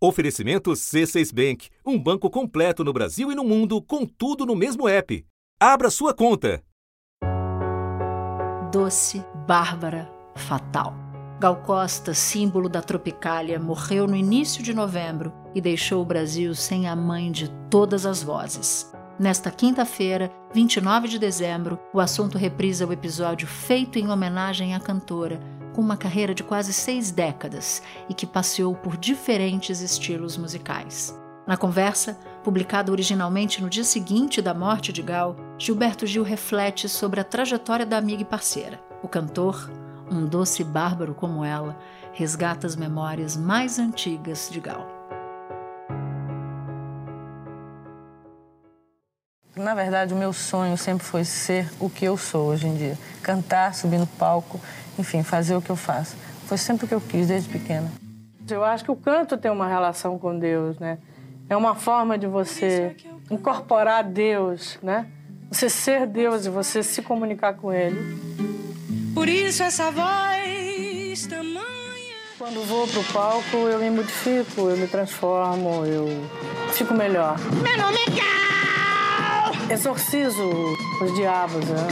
Oferecimento C6 Bank, um banco completo no Brasil e no mundo, com tudo no mesmo app. Abra sua conta. Doce, bárbara, fatal. Gal Costa, símbolo da Tropicália, morreu no início de novembro e deixou o Brasil sem a mãe de todas as vozes. Nesta quinta-feira, 29 de dezembro, o assunto reprisa o episódio feito em homenagem à cantora, com uma carreira de quase seis décadas e que passeou por diferentes estilos musicais. Na conversa, publicada originalmente no dia seguinte da morte de Gal, Gilberto Gil reflete sobre a trajetória da amiga e parceira. O cantor, um doce bárbaro como ela, resgata as memórias mais antigas de Gal. Na verdade, o meu sonho sempre foi ser o que eu sou hoje em dia. Cantar, subir no palco enfim, fazer o que eu faço. Foi sempre o que eu quis desde pequena. Eu acho que o canto tem uma relação com Deus, né? É uma forma de você incorporar Deus, né? Você ser Deus e você se comunicar com Ele. Por isso essa voz tamanha. Quando vou pro palco, eu me modifico, eu me transformo, eu fico melhor. Meu nome é Gal! Exorcizo os diabos, né?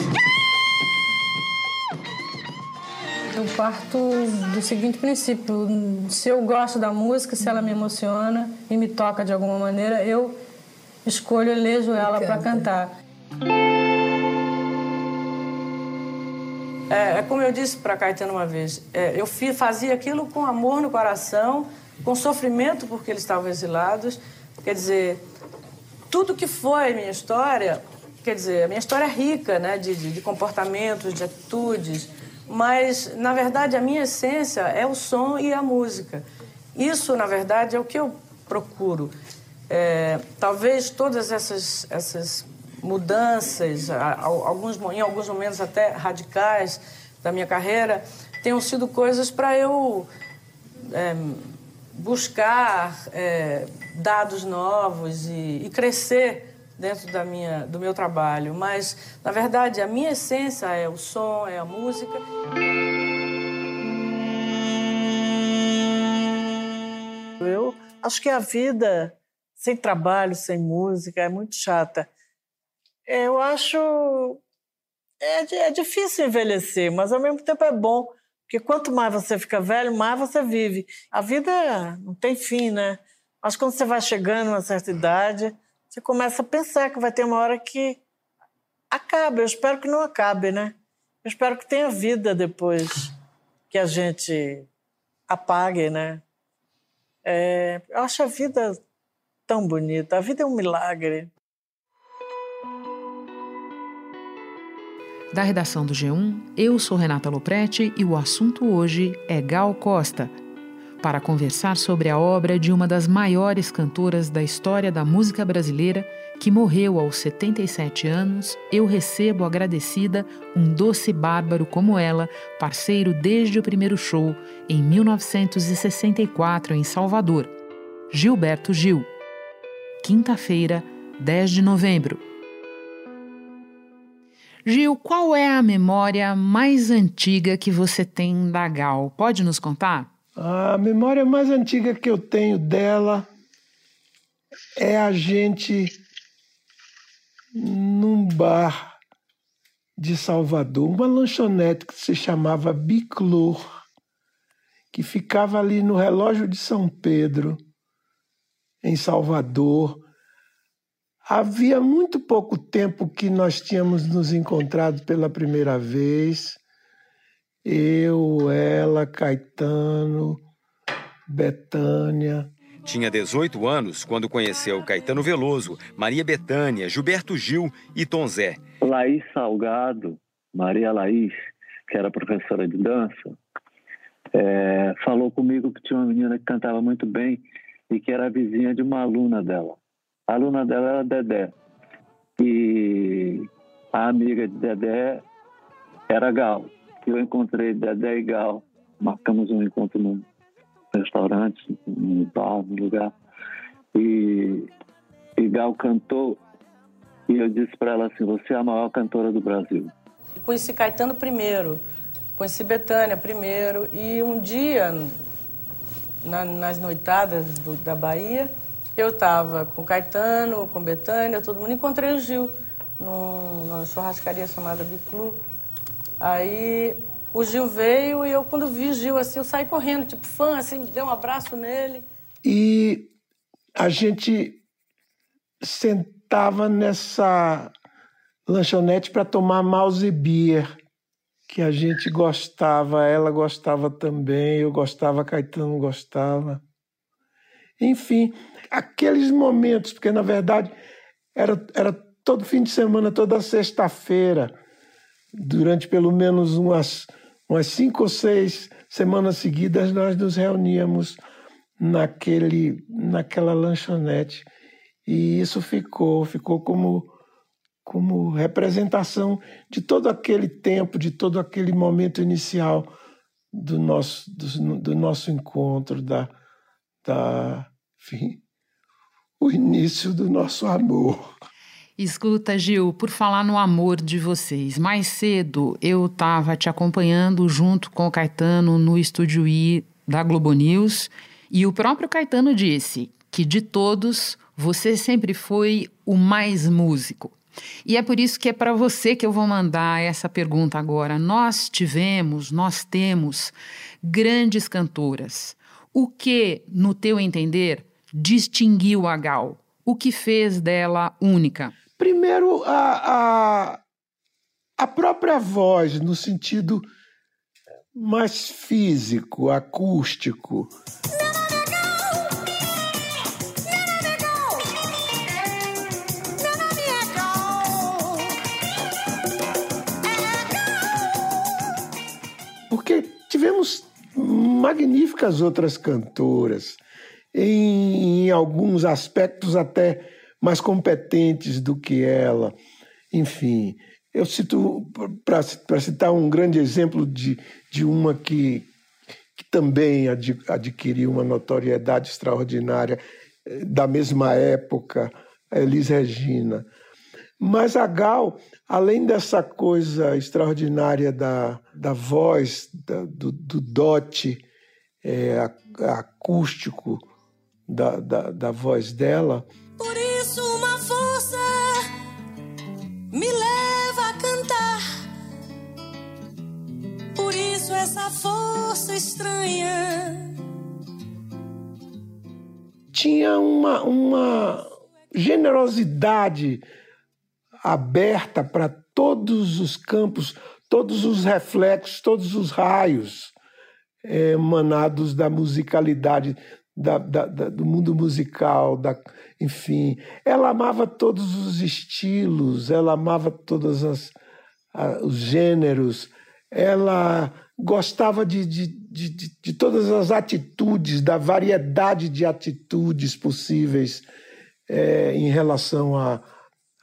Eu parto do seguinte princípio: se eu gosto da música, se ela me emociona e me toca de alguma maneira, eu escolho, elejo ela para cantar. É, é, como eu disse para Caetano uma vez: é, eu fazia aquilo com amor no coração, com sofrimento porque eles estavam exilados. Quer dizer, tudo que foi minha história, quer dizer, a minha história é rica, né, de, de, de comportamentos, de atitudes mas na verdade a minha essência é o som e a música. Isso, na verdade, é o que eu procuro. É, talvez todas essas, essas mudanças, alguns, em alguns momentos até radicais da minha carreira, tenham sido coisas para eu é, buscar é, dados novos e, e crescer dentro da minha, do meu trabalho, mas na verdade a minha essência é o som, é a música. Eu acho que a vida sem trabalho, sem música, é muito chata. Eu acho. É, é difícil envelhecer, mas ao mesmo tempo é bom, porque quanto mais você fica velho, mais você vive. A vida não tem fim, né? Mas quando você vai chegando a uma certa idade, você começa a pensar que vai ter uma hora que acabe. Eu espero que não acabe, né? Eu espero que tenha vida depois que a gente apague, né? É, eu acho a vida tão bonita. A vida é um milagre. Da redação do G1, eu sou Renata Loprete e o assunto hoje é Gal Costa, para conversar sobre a obra de uma das maiores cantoras da história da música brasileira, que morreu aos 77 anos, eu recebo agradecida um doce bárbaro como ela, parceiro desde o primeiro show, em 1964, em Salvador. Gilberto Gil. Quinta-feira, 10 de novembro. Gil, qual é a memória mais antiga que você tem da Gal? Pode nos contar? A memória mais antiga que eu tenho dela é a gente num bar de Salvador, uma lanchonete que se chamava Biclor, que ficava ali no relógio de São Pedro, em Salvador. Havia muito pouco tempo que nós tínhamos nos encontrado pela primeira vez. Eu, ela, Caetano, Betânia. Tinha 18 anos quando conheceu Caetano Veloso, Maria Betânia, Gilberto Gil e Tom Zé. Laís Salgado, Maria Laís, que era professora de dança, é, falou comigo que tinha uma menina que cantava muito bem e que era vizinha de uma aluna dela. A aluna dela era Dedé. E a amiga de Dedé era Gal eu encontrei Dedé e Gal. Marcamos um encontro num restaurante, num bar, num lugar. E, e Gal cantou. E eu disse para ela assim: Você é a maior cantora do Brasil. Conheci Caetano primeiro, conheci Betânia primeiro. E um dia, na, nas noitadas do, da Bahia. Eu estava com Caetano, com Betânia, todo mundo. Encontrei o Gil num, numa churrascaria chamada Biclu. Aí o Gil veio e eu, quando vi o Gil assim, eu saí correndo, tipo fã, assim, dei um abraço nele. E a gente sentava nessa lanchonete para tomar mouse beer, que a gente gostava, ela gostava também, eu gostava, Caetano gostava. Enfim, aqueles momentos, porque na verdade era, era todo fim de semana, toda sexta-feira, durante pelo menos umas, umas cinco ou seis semanas seguidas, nós nos reuníamos naquele, naquela lanchonete. E isso ficou, ficou como, como representação de todo aquele tempo, de todo aquele momento inicial do nosso, do, do nosso encontro, da, da, enfim, o início do nosso amor. Escuta, Gil, por falar no amor de vocês, mais cedo eu estava te acompanhando junto com o Caetano no estúdio I da Globo News e o próprio Caetano disse que de todos você sempre foi o mais músico. E é por isso que é para você que eu vou mandar essa pergunta agora. Nós tivemos, nós temos grandes cantoras. O que, no teu entender, distinguiu a Gal? O que fez dela única? Primeiro, a, a, a própria voz, no sentido mais físico, acústico. Porque tivemos magníficas outras cantoras, em, em alguns aspectos até mais competentes do que ela. Enfim, eu cito, para citar um grande exemplo de, de uma que, que também ad, adquiriu uma notoriedade extraordinária eh, da mesma época, Elis Regina. Mas a Gal, além dessa coisa extraordinária da, da voz, da, do, do dote é, acústico da, da, da voz dela, me leva a cantar. Por isso essa força estranha. Tinha uma, uma generosidade aberta para todos os campos, todos os reflexos, todos os raios é, emanados da musicalidade da, da, da, do mundo musical, da, enfim. Ela amava todos os estilos, ela amava todos os gêneros, ela gostava de, de, de, de, todas as atitudes, da variedade de atitudes possíveis é, em relação a,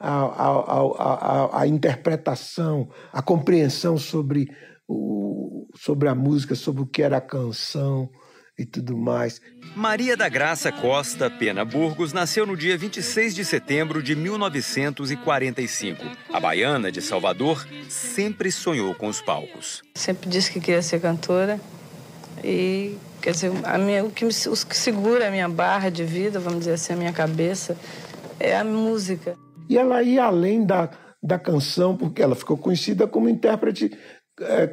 a, a, a, a, interpretação, a compreensão sobre, o, sobre a música, sobre o que era a canção e tudo mais. Maria da Graça Costa Pena Burgos nasceu no dia 26 de setembro de 1945. A baiana de Salvador sempre sonhou com os palcos. Sempre disse que queria ser cantora e quer dizer, a minha, o, que me, o que segura a minha barra de vida, vamos dizer assim, a minha cabeça, é a música. E ela ia além da, da canção, porque ela ficou conhecida como intérprete é,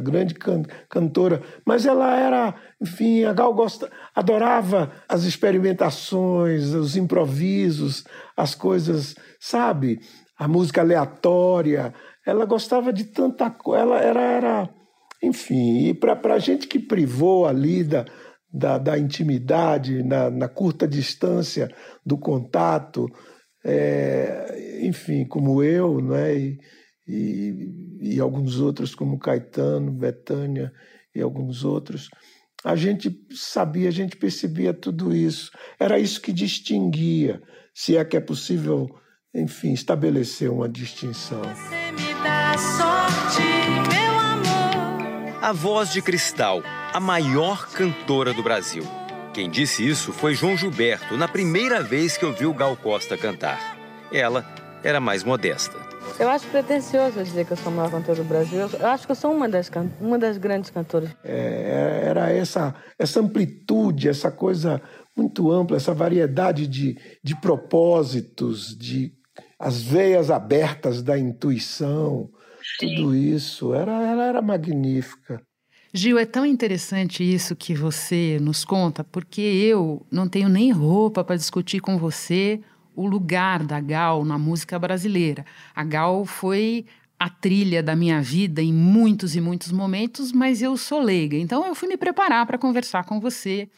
grande can, cantora, mas ela era, enfim, a Gal gosta, adorava as experimentações, os improvisos, as coisas, sabe? A música aleatória. Ela gostava de tanta coisa. Ela era, era enfim, e para a gente que privou ali da, da, da intimidade, na, na, curta distância do contato, é, enfim, como eu, né? E, e, e alguns outros, como Caetano, Betânia e alguns outros, a gente sabia, a gente percebia tudo isso. Era isso que distinguia, se é que é possível, enfim, estabelecer uma distinção. Você me dá sorte, meu amor. A voz de cristal, a maior cantora do Brasil. Quem disse isso foi João Gilberto, na primeira vez que ouviu Gal Costa cantar. Ela era mais modesta. Eu acho pretencioso dizer que eu sou a maior cantora do Brasil. Eu acho que eu sou uma das, uma das grandes cantoras. É, era essa, essa amplitude, essa coisa muito ampla, essa variedade de, de propósitos, de as veias abertas da intuição, tudo isso. Era, ela era magnífica. Gil, é tão interessante isso que você nos conta, porque eu não tenho nem roupa para discutir com você o lugar da Gal na música brasileira. A Gal foi a trilha da minha vida em muitos e muitos momentos, mas eu sou leiga. Então eu fui me preparar para conversar com você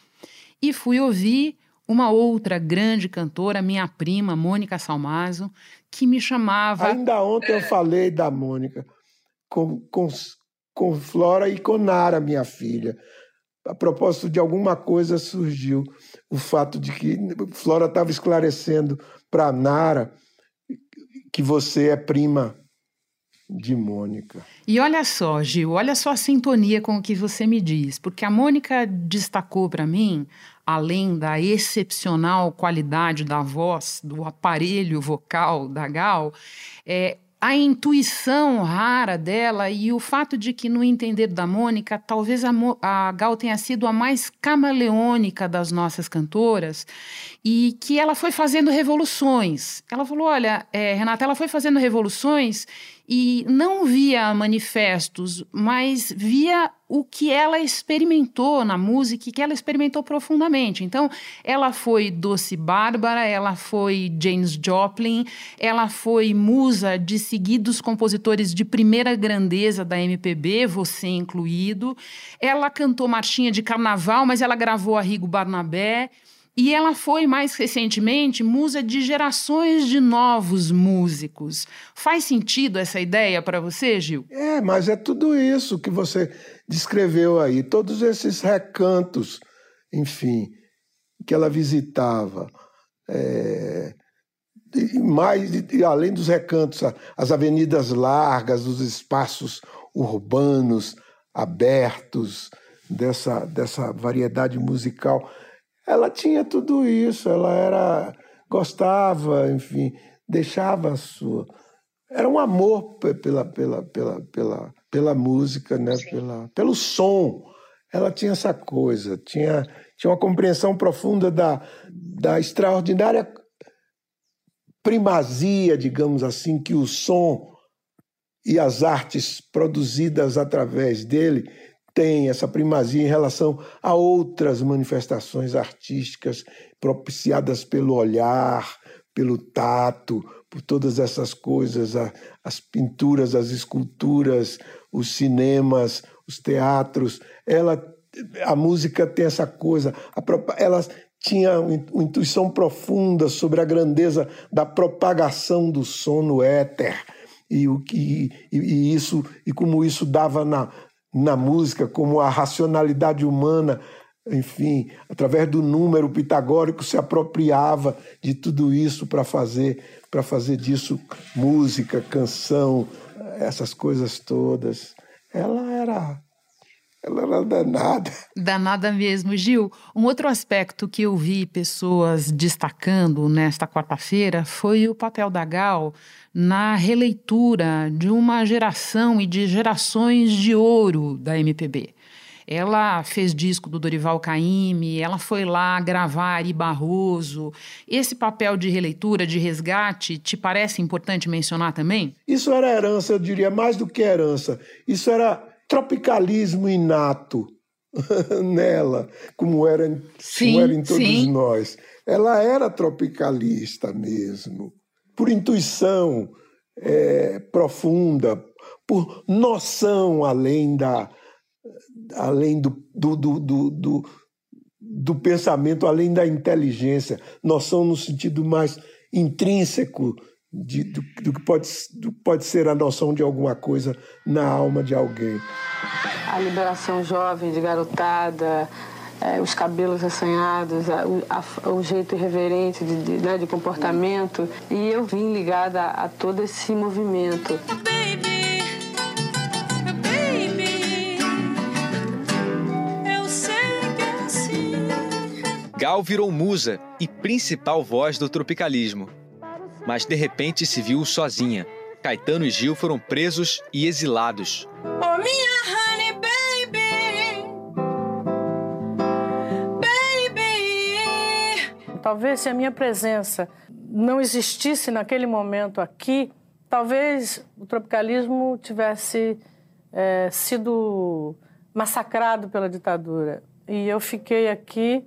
e fui ouvir uma outra grande cantora, minha prima, Mônica Salmazo, que me chamava. Ainda ontem eu falei da Mônica com, com, com Flora e com Nara, minha filha. A propósito de alguma coisa surgiu o fato de que Flora estava esclarecendo para Nara que você é prima de Mônica. E olha só, Gil, olha só a sintonia com o que você me diz, porque a Mônica destacou para mim, além da excepcional qualidade da voz, do aparelho vocal da Gal, é, a intuição rara dela e o fato de que, no entender da Mônica, talvez a, a, Gal tenha sido a mais camaleônica das nossas cantoras e que ela foi fazendo revoluções. Ela falou: olha, é, Renata, ela foi fazendo revoluções e não via manifestos, mas via o que ela experimentou na música e que ela experimentou profundamente. Então, ela foi Doce Bárbara, ela foi James Joplin, ela foi musa de seguidos compositores de primeira grandeza da MPB, você incluído. Ela cantou marchinha de carnaval, mas ela gravou a Rigo Barnabé. E ela foi, mais recentemente, musa de gerações de novos músicos. Faz sentido essa ideia para você, Gil? É, mas é tudo isso que você descreveu aí, todos esses recantos, enfim, que ela visitava. É, e mais, e além dos recantos, as avenidas largas, os espaços urbanos abertos, dessa, dessa variedade musical ela tinha tudo isso, ela era gostava, enfim, deixava a sua. Era um amor pela pela pela pela, pela música, né, pela pelo som. Ela tinha essa coisa, tinha tinha uma compreensão profunda da da extraordinária primazia, digamos assim, que o som e as artes produzidas através dele tem essa primazia em relação a outras manifestações artísticas propiciadas pelo olhar, pelo tato, por todas essas coisas, as pinturas, as esculturas, os cinemas, os teatros. Ela, a música tem essa coisa, ela tinha uma intuição profunda sobre a grandeza da propagação do som no éter e o que e, e isso e como isso dava na, na música, como a racionalidade humana, enfim, através do número pitagórico se apropriava de tudo isso para fazer para fazer disso música, canção, essas coisas todas. Ela era ela era danada. Danada mesmo. Gil, um outro aspecto que eu vi pessoas destacando nesta quarta-feira foi o papel da Gal na releitura de uma geração e de gerações de ouro da MPB. Ela fez disco do Dorival Caymmi, ela foi lá gravar Ari Barroso. Esse papel de releitura, de resgate, te parece importante mencionar também? Isso era herança, eu diria, mais do que herança. Isso era tropicalismo inato nela, como era, sim, como era em todos sim. nós. Ela era tropicalista mesmo, por intuição é, profunda, por noção além da além do, do, do, do, do pensamento, além da inteligência, noção no sentido mais intrínseco de, do, do, que pode, do pode ser a noção de alguma coisa na alma de alguém. A liberação jovem de garotada, é, os cabelos assanhados, a, a, o jeito irreverente de, de, né, de, comportamento. E eu vim ligada a, a todo esse movimento. Baby, baby, eu sei que é assim. Gal virou musa e principal voz do tropicalismo mas de repente se viu sozinha. Caetano e Gil foram presos e exilados. Oh, minha honey baby, baby. Talvez se a minha presença não existisse naquele momento aqui, talvez o tropicalismo tivesse é, sido massacrado pela ditadura. E eu fiquei aqui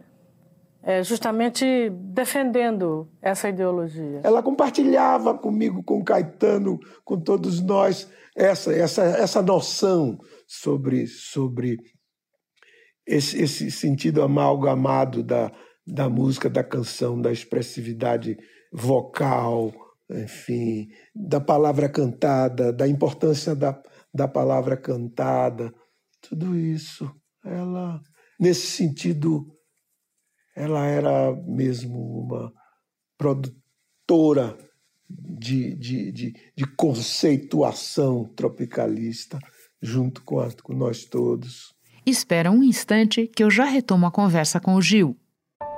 é, justamente defendendo essa ideologia. Ela compartilhava comigo, com Caetano, com todos nós, essa, essa, essa noção sobre, sobre esse, esse sentido amalgamado da, da música, da canção, da expressividade vocal, enfim, da palavra cantada, da importância da, da palavra cantada, tudo isso. Ela, nesse sentido, ela era mesmo uma produtora de, de, de, de conceituação tropicalista junto com, a, com nós todos. Espera um instante que eu já retomo a conversa com o Gil.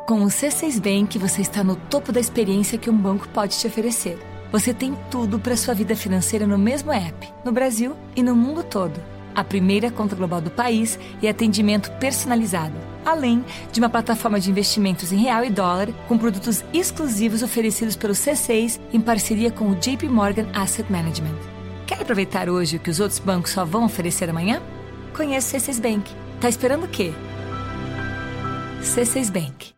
Com o C6 Bank, você está no topo da experiência que um banco pode te oferecer. Você tem tudo para sua vida financeira no mesmo app, no Brasil e no mundo todo. A primeira conta global do país e atendimento personalizado, além de uma plataforma de investimentos em real e dólar com produtos exclusivos oferecidos pelo C6 em parceria com o JP Morgan Asset Management. Quer aproveitar hoje o que os outros bancos só vão oferecer amanhã? Conheça o C6 Bank. Tá esperando o quê? C6 Bank.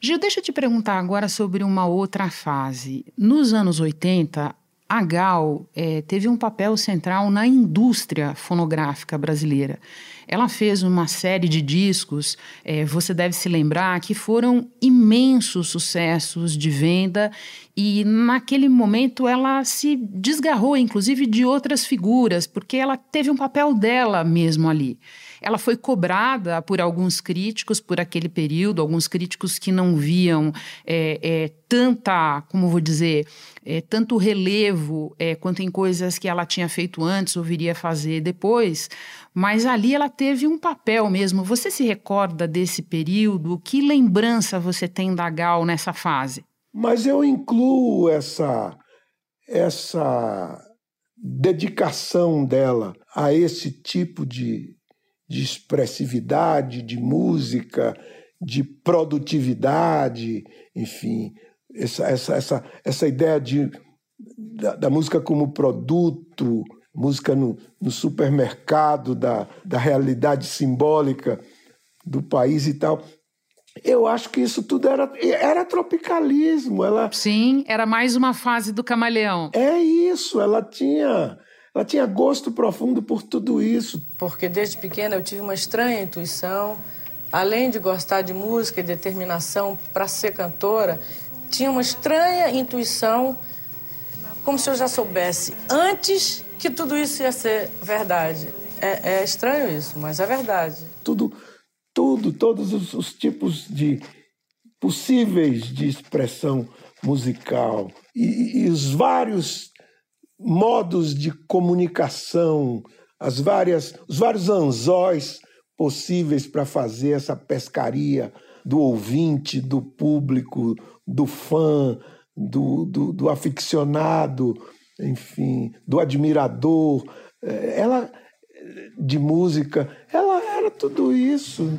Gil, deixa eu te perguntar agora sobre uma outra fase. Nos anos 80, a Gal é, teve um papel central na indústria fonográfica brasileira. Ela fez uma série de discos, é, você deve se lembrar, que foram imensos sucessos de venda, e naquele momento ela se desgarrou, inclusive, de outras figuras, porque ela teve um papel dela mesmo ali. Ela foi cobrada por alguns críticos por aquele período, alguns críticos que não viam é, é, tanta, como vou dizer, é, tanto relevo é, quanto em coisas que ela tinha feito antes ou viria a fazer depois, mas ali ela teve um papel mesmo. Você se recorda desse período? Que lembrança você tem da Gal nessa fase? Mas eu incluo essa essa dedicação dela a esse tipo de de expressividade, de música, de produtividade, enfim, essa, essa, essa, essa ideia de, da, da música como produto, música no, no supermercado, da, da realidade simbólica do país e tal. Eu acho que isso tudo era, era tropicalismo. Ela, Sim, era mais uma fase do camaleão. É isso, ela tinha ela tinha gosto profundo por tudo isso. Porque desde pequena eu tive uma estranha intuição, além de gostar de música e determinação para ser cantora, tinha uma estranha intuição, como se eu já soubesse antes que tudo isso ia ser verdade. É, é estranho isso, mas é verdade. Tudo, tudo, todos os, os tipos de possíveis de expressão musical e, e os vários modos de comunicação, as várias, os vários anzóis possíveis para fazer essa pescaria do ouvinte, do público, do fã, do, do, do aficionado, enfim, do admirador. É, ela, de música, ela era tudo isso.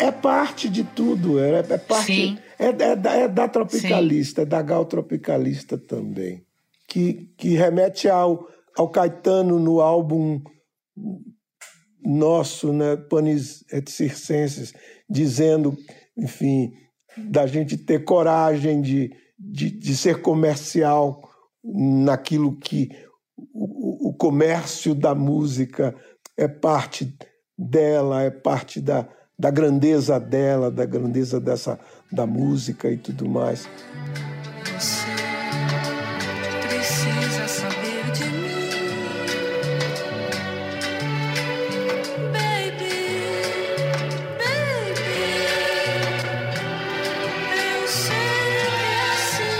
é parte de tudo, é, é parte. Sim. É, é, da, é da tropicalista, Sim. é da gal tropicalista também. Que, que remete ao, ao Caetano no álbum nosso, né, Panis et Circenses, dizendo, enfim, da gente ter coragem de, de, de ser comercial naquilo que o, o comércio da música é parte dela, é parte da, da grandeza dela, da grandeza dessa da música e tudo mais. Você precisa saber de mim, baby, baby. Eu sei assim,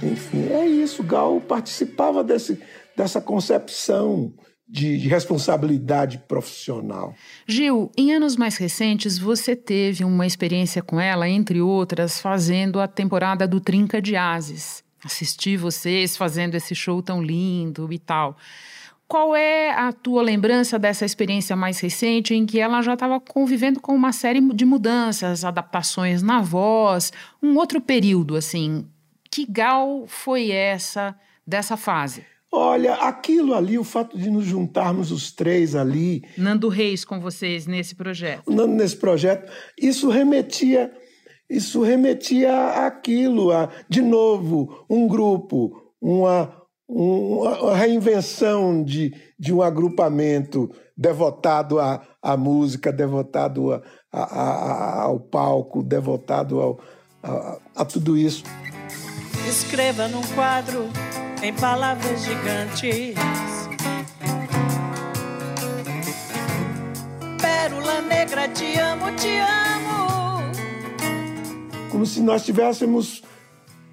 baby. Enfim, é isso. Gal participava desse dessa concepção de, de, responsabilidade profissional. Gil, em anos mais recentes, você teve uma experiência com ela, entre outras, fazendo a temporada do Trinca de Ases. Assisti vocês fazendo esse show tão lindo e tal. Qual é a tua lembrança dessa experiência mais recente em que ela já estava convivendo com uma série de mudanças, adaptações na voz, um outro período assim? Que gal foi essa dessa fase? Olha, aquilo ali, o fato de nos juntarmos os três ali. Nando Reis com vocês nesse projeto. Nando nesse projeto, isso remetia, isso remetia àquilo, a, de novo, um grupo, uma, uma reinvenção de, de um agrupamento devotado à, à música, devotado a, a, a, ao palco, devotado ao, a, a tudo isso. Escreva num quadro em palavras gigantes. Pérola negra, te amo, te amo. Como se nós tivéssemos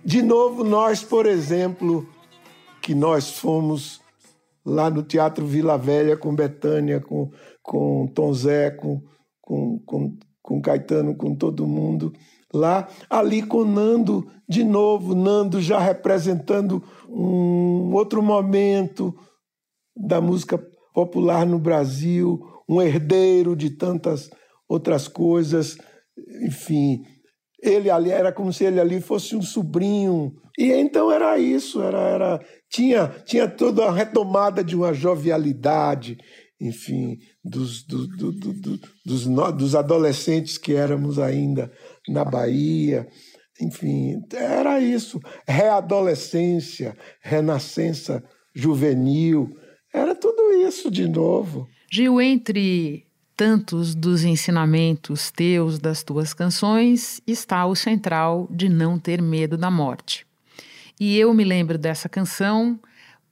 de novo nós, por exemplo, que nós fomos lá no Teatro Vila Velha com Betânia, com, com Tom Zé, com, com, com, com Caetano, com todo mundo lá, ali com Nando de novo, Nando já representando um outro momento da música popular no Brasil, um herdeiro de tantas outras coisas, enfim, ele ali era como se ele ali fosse um sobrinho. E então era isso, era, era tinha tinha toda a retomada de uma jovialidade, enfim, dos, do, do, do, dos, dos adolescentes que éramos ainda na Bahia. Enfim, era isso. Readolescência, renascença juvenil, era tudo isso de novo. Gil, entre tantos dos ensinamentos teus das tuas canções está o central de não ter medo da morte. E eu me lembro dessa canção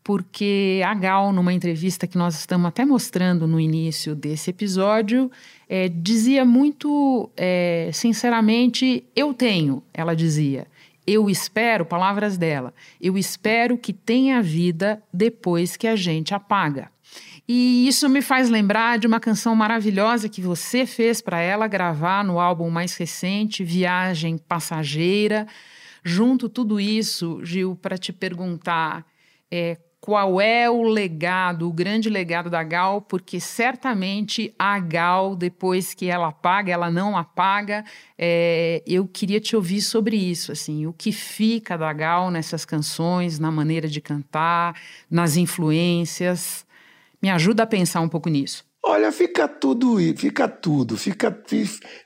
porque a Gal, numa entrevista que nós estamos até mostrando no início desse episódio, é, dizia muito é, sinceramente: Eu tenho, ela dizia. Eu espero, palavras dela, eu espero que tenha vida depois que a gente apaga. E isso me faz lembrar de uma canção maravilhosa que você fez para ela gravar no álbum mais recente, Viagem Passageira. Junto tudo isso, Gil, para te perguntar é, qual é o legado, o grande legado da Gal, porque certamente a Gal, depois que ela apaga, ela não apaga. É, eu queria te ouvir sobre isso, assim, o que fica da Gal nessas canções, na maneira de cantar, nas influências. Me ajuda a pensar um pouco nisso. Olha, fica tudo, fica tudo, fica,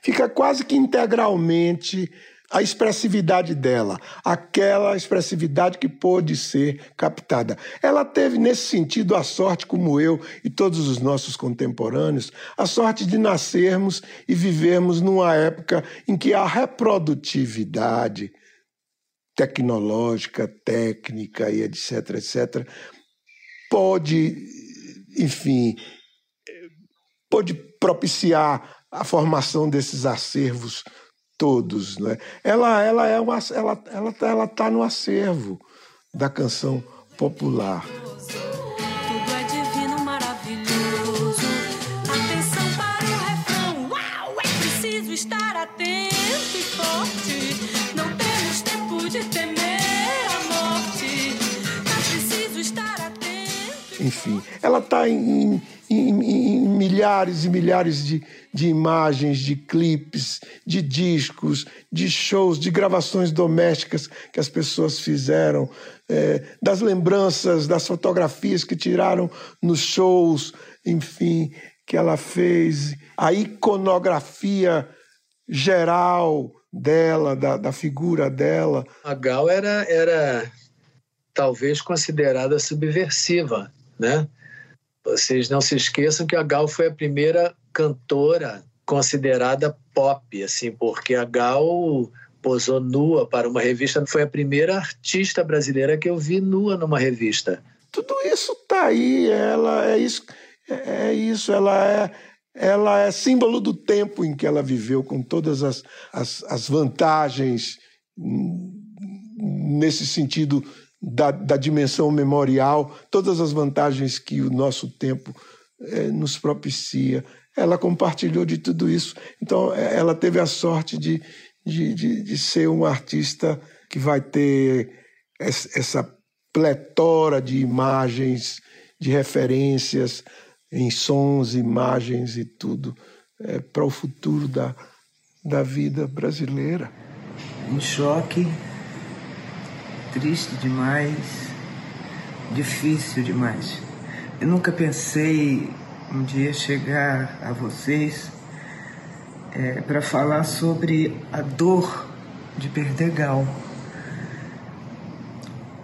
fica quase que integralmente a expressividade dela, aquela expressividade que pôde ser captada. Ela teve, nesse sentido, a sorte, como eu e todos os nossos contemporâneos, a sorte de nascermos e vivermos numa época em que a reprodutividade tecnológica, técnica e etc., etc., pode, enfim, pode propiciar a formação desses acervos todos, né? Ela, ela é uma, ela, ela, ela tá no acervo da canção popular. Tudo é divino, maravilhoso. Atenção para o refrão. Uau, é preciso estar atento e forte. Não temos tempo de temer a morte. É preciso estar atento. Enfim, ela está em, em, em, milhares e milhares de, de imagens, de clipes, de discos, de shows, de gravações domésticas que as pessoas fizeram, é, das lembranças, das fotografias que tiraram nos shows, enfim, que ela fez, a iconografia geral dela, da, da figura dela. A Gal era, era talvez considerada subversiva, né? Vocês não se esqueçam que a Gal foi a primeira cantora considerada pop, assim, porque a Gal posou nua para uma revista, foi a primeira artista brasileira que eu vi nua numa revista. Tudo isso tá aí, ela é isso, é, é isso, ela é ela é símbolo do tempo em que ela viveu, com todas as, as, as vantagens hum, nesse sentido da, da dimensão memorial, todas as vantagens que o nosso tempo é, nos propicia. Ela compartilhou de tudo isso. Então, é, ela teve a sorte de, de, de, de ser uma artista que vai ter essa pletora de imagens, de referências em sons, imagens e tudo é, para o futuro da, da vida brasileira. Em choque, triste demais, difícil demais. Eu nunca pensei um dia chegar a vocês é, para falar sobre a dor de perder Gal.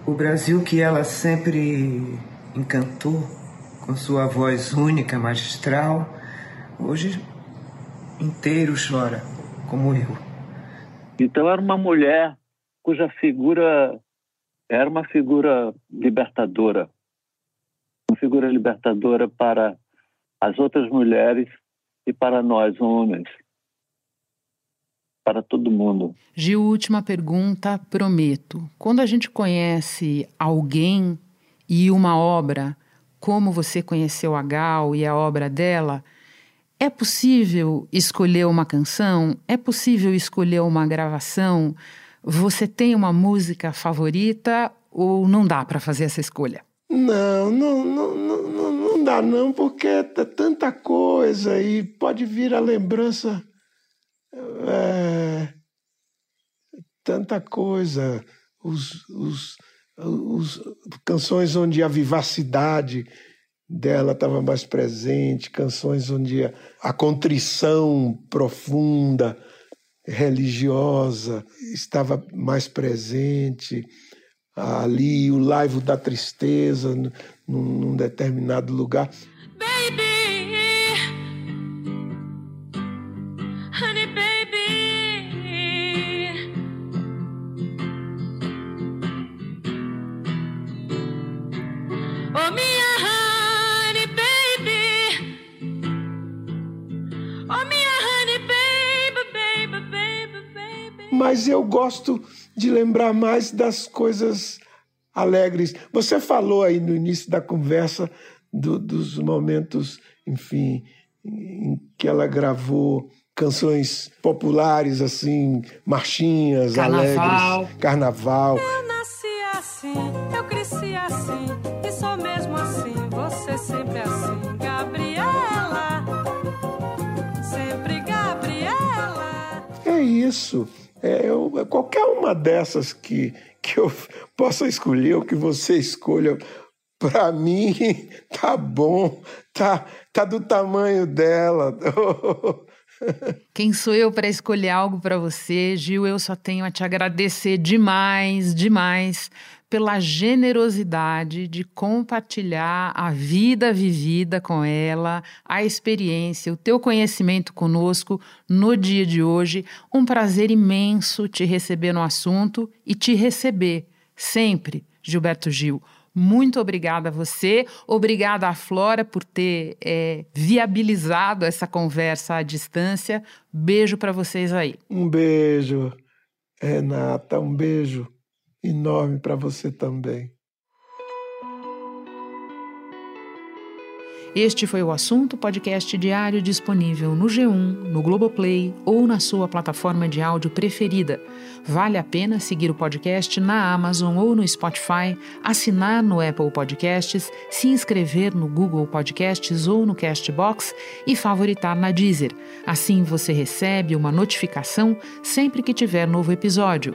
O Brasil que ela sempre encantou com sua voz única, magistral, hoje inteiro chora, como eu. Então era uma mulher cuja figura era uma figura libertadora, uma figura libertadora para as outras mulheres e para nós homens, para todo mundo. Gil, última pergunta, prometo. Quando a gente conhece alguém e uma obra, como você conheceu a Gal e a obra dela, é possível escolher uma canção? É possível escolher uma gravação? Você tem uma música favorita ou não dá para fazer essa escolha? Não, não, não, não, não dá não, porque é tanta coisa e pode vir a lembrança. É, tanta coisa. Os, os, os, canções onde a vivacidade dela estava mais presente, canções onde a, a contrição profunda, religiosa, estava mais presente. Ali, o laivo da tristeza, num, determinado lugar. Mas eu gosto de lembrar mais das coisas alegres. Você falou aí no início da conversa do, dos momentos, enfim, em que ela gravou canções populares, assim, marchinhas, Carnaval. alegres. Carnaval. Eu nasci assim, eu cresci assim, e sou mesmo assim, você sempre assim, Gabriela. Sempre Gabriela. É isso. É, eu, qualquer uma dessas que, que eu possa escolher, ou que você escolha, para mim tá bom, tá, tá do tamanho dela. Quem sou eu para escolher algo para você, Gil? Eu só tenho a te agradecer demais, demais pela generosidade de compartilhar a vida vivida com ela, a experiência, o teu conhecimento conosco no dia de hoje. Um prazer imenso te receber no assunto e te receber sempre, Gilberto Gil. Muito obrigada a você, obrigada a Flora por ter é, viabilizado essa conversa à distância. Beijo para vocês aí. Um beijo, Renata, um beijo enorme para você também. Este foi o assunto podcast diário disponível no G1, no Globoplay ou na sua plataforma de áudio preferida. Vale a pena seguir o podcast na Amazon ou no Spotify, assinar no Apple Podcasts, se inscrever no Google Podcasts ou no Castbox e favoritar na Deezer. Assim você recebe uma notificação sempre que tiver novo episódio.